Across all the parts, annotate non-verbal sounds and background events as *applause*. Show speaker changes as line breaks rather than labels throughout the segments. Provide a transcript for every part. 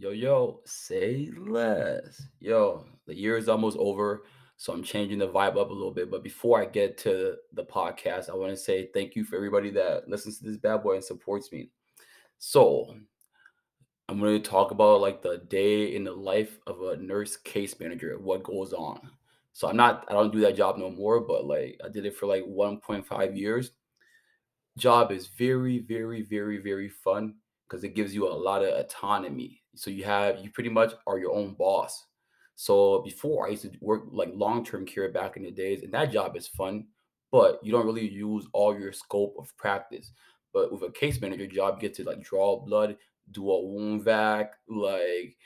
Yo, yo, say less. Yo, the year is almost over, so I'm changing the vibe up a little bit. But before I get to the podcast, I want to say thank you for everybody that listens to this bad boy and supports me. So, I'm going to talk about like the day in the life of a nurse case manager, what goes on. So, I'm not, I don't do that job no more, but like I did it for like 1.5 years job is very, very, very, very fun because it gives you a lot of autonomy. So you have you pretty much are your own boss. So before I used to work like long-term care back in the days, and that job is fun, but you don't really use all your scope of practice. But with a case manager job, you get to like draw blood, do a wound vac, like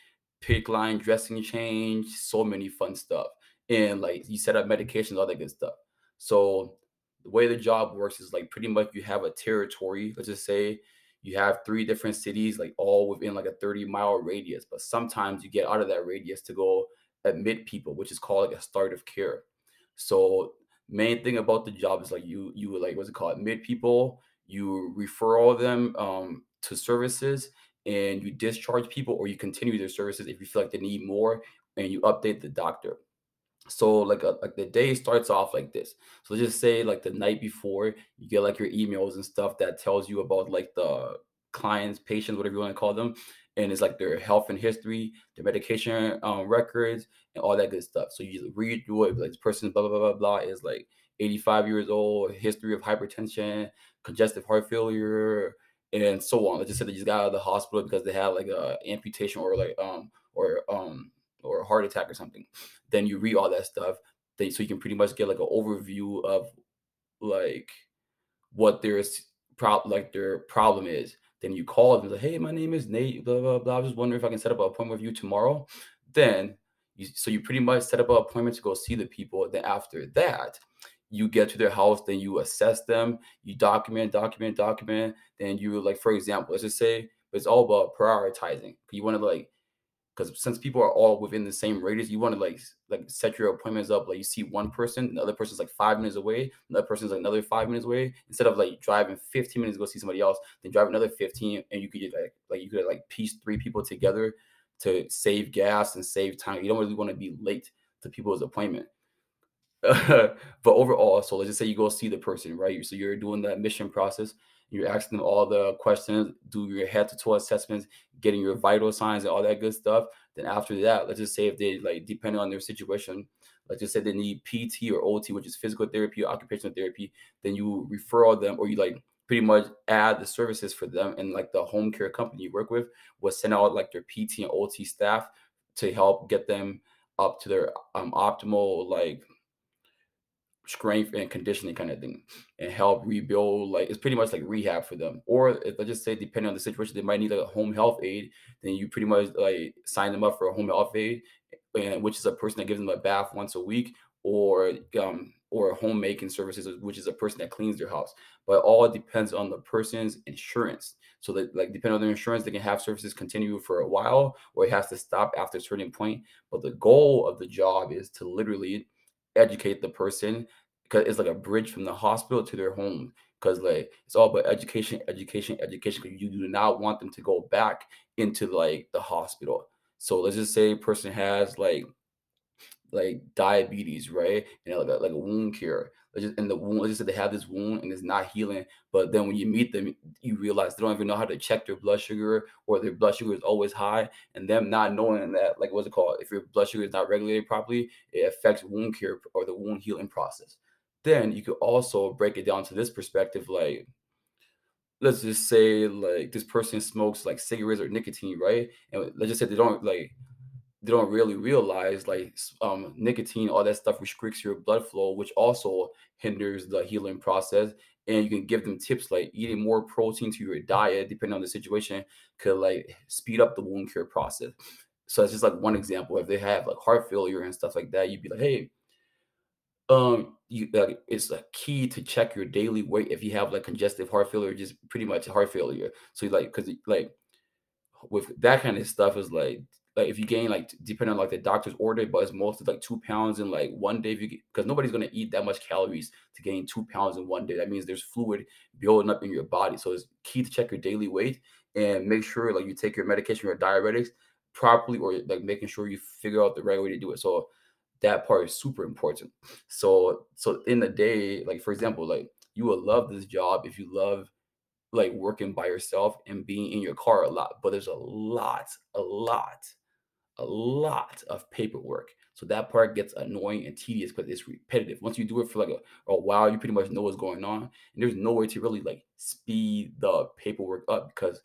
PICC line dressing change, so many fun stuff. And like you set up medications, all that good stuff. So the way the job works is like pretty much you have a territory. Let's just say you have three different cities, like all within like a 30 mile radius. But sometimes you get out of that radius to go admit people, which is called like a start of care. So main thing about the job is like you you like what's it called admit people, you refer all of them um, to services, and you discharge people or you continue their services if you feel like they need more, and you update the doctor so like a, like the day starts off like this. So just say like the night before you get like your emails and stuff that tells you about like the clients patients whatever you want to call them and it's like their health and history their medication um, records and all that good stuff. So you just read through it like this person blah blah blah blah blah is like 85 years old history of hypertension congestive heart failure and so on. Let's just say they just got out of the hospital because they had like a amputation or like um or um or a heart attack or something. Then you read all that stuff. Then, so you can pretty much get like an overview of like what their problem like their problem is. Then you call them like, hey, my name is Nate, blah blah blah. I was just wondering if I can set up an appointment with you tomorrow. Then you so you pretty much set up an appointment to go see the people. Then after that, you get to their house, then you assess them, you document, document, document. Then you like, for example, let's just say it's all about prioritizing. You want to like because since people are all within the same radius, you want to like like set your appointments up. Like you see one person, the other person's like five minutes away, another person's like another five minutes away. Instead of like driving 15 minutes to go see somebody else, then drive another 15, and you could like like you could like piece three people together to save gas and save time. You don't really want to be late to people's appointment. *laughs* but overall, so let's just say you go see the person, right? So you're doing that mission process you're asking them all the questions, do your head to toe assessments, getting your vital signs and all that good stuff. Then after that, let's just say if they like depending on their situation, let's just say they need PT or OT, which is physical therapy or occupational therapy, then you refer all them or you like pretty much add the services for them and like the home care company you work with will send out like their PT and OT staff to help get them up to their um, optimal like strength and conditioning kind of thing and help rebuild like it's pretty much like rehab for them. Or if i just say depending on the situation they might need a home health aide then you pretty much like sign them up for a home health aide and which is a person that gives them a bath once a week or um or homemaking services which is a person that cleans their house. But all depends on the person's insurance. So that like depending on their insurance they can have services continue for a while or it has to stop after a certain point. But the goal of the job is to literally educate the person because it's like a bridge from the hospital to their home because like it's all about education education education you do not want them to go back into like the hospital. So let's just say a person has like like diabetes right? And like a, like a wound care just, and the wound let's just say they have this wound and it's not healing but then when you meet them you realize they don't even know how to check their blood sugar or their blood sugar is always high and them not knowing that like what's it called? If your blood sugar is not regulated properly it affects wound care or the wound healing process. Then you could also break it down to this perspective like let's just say like this person smokes like cigarettes or nicotine right? And let's just say they don't like they don't really realize like um, nicotine, all that stuff restricts your blood flow, which also hinders the healing process. And you can give them tips like eating more protein to your diet, depending on the situation, could like speed up the wound care process. So it's just like one example. If they have like heart failure and stuff like that, you'd be like, hey, um, you like it's a key to check your daily weight if you have like congestive heart failure, just pretty much heart failure. So like, because like with that kind of stuff is like like if you gain like depending on like the doctor's order, but it's mostly like two pounds in like one day. Because nobody's gonna eat that much calories to gain two pounds in one day. That means there's fluid building up in your body. So it's key to check your daily weight and make sure like you take your medication, your diuretics properly or like making sure you figure out the right way to do it. So that part is super important. So so in the day, like for example, like you will love this job if you love like working by yourself and being in your car a lot, but there's a lot, a lot, a lot of paperwork. So that part gets annoying and tedious because it's repetitive. Once you do it for like a, a while, you pretty much know what's going on. And there's no way to really like speed the paperwork up because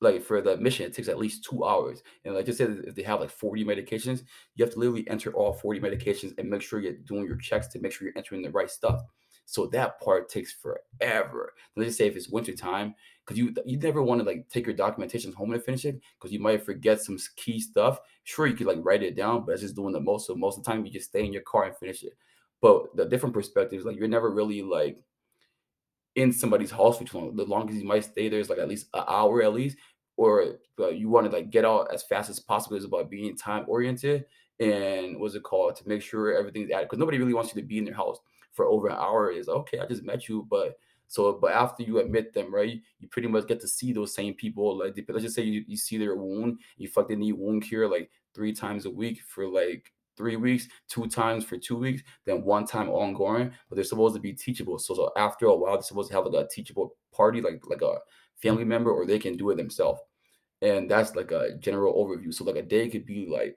like for the mission, it takes at least two hours. And like I said, if they have like 40 medications, you have to literally enter all 40 medications and make sure you're doing your checks to make sure you're entering the right stuff. So that part takes forever. Let's just say if it's winter time, because you you never want to like take your documentation home and finish it because you might forget some key stuff. Sure, you could like write it down, but it's just doing the most. So most of the time, you just stay in your car and finish it. But the different perspectives, like you're never really like in somebody's house for too long. The longest you might stay there is like at least an hour at least, or uh, you want to like get out as fast as possible. It's about being time oriented and what's it called to make sure everything's at because nobody really wants you to be in their house for over an hour. Is okay, I just met you, but so but after you admit them, right, you pretty much get to see those same people. Like let's just say you, you see their wound, you fuck need wound cure like three times a week for like three weeks, two times for two weeks, then one time ongoing. But they're supposed to be teachable. So, so after a while, they're supposed to have like a teachable party, like like a family member, or they can do it themselves. And that's like a general overview. So like a day could be like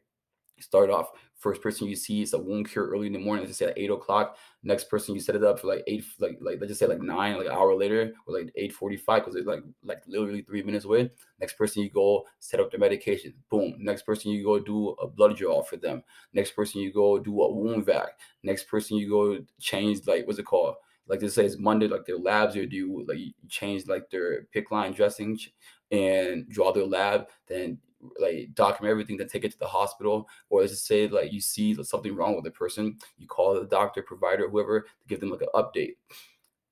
start off first person you see is a wound cure early in the morning let's say at 8 o'clock. Next person you set it up for like 8 like like let's just say like 9 like an hour later or like 8.45 because it's like like literally three minutes away. Next person you go set up the medication boom. Next person you go do a blood draw for them. Next person you go do a wound vac. Next person you go change like what's it called? Like say it's Monday, like their labs or do you like change like their PICC line dressing and draw their lab, then like document everything, then take it to the hospital, or let's just say like you see something wrong with the person, you call the doctor, provider, whoever to give them like an update.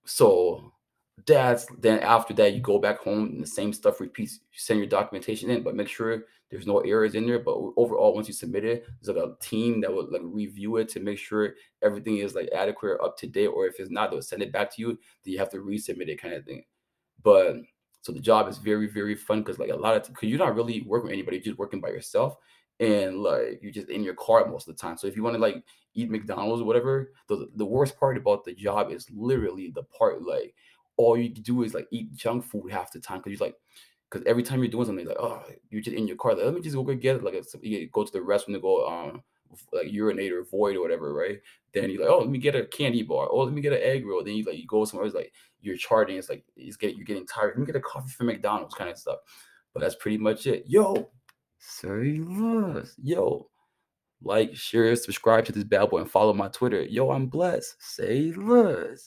So that's then after that you go back home and the same stuff repeats. You send your documentation in, but make sure there's no errors in there. But overall, once you submit it, there's like a team that will like review it to make sure everything is like adequate or up to date. Or if it's not, they'll send it back to you. Then you have to resubmit it, kind of thing. But so the job is very, very fun because like a lot of because you're not really working with anybody, you're just working by yourself. And like you're just in your car most of the time. So if you want to like eat McDonald's or whatever, the, the worst part about the job is literally the part like all you do is like eat junk food half the time because you're like because every time you're doing something like oh you're just in your car like, let me just go get it like go to the restroom to go um like urinate or void or whatever right? Then you're like oh let me get a candy bar. Oh let me get an egg roll. Then you like you go somewhere it's like you're charting it's like it's getting you're getting tired. Let me get a coffee from McDonald's kind of stuff. But that's pretty much it. Yo say less yo like share subscribe to this bad boy and follow my Twitter. Yo I'm blessed. Say less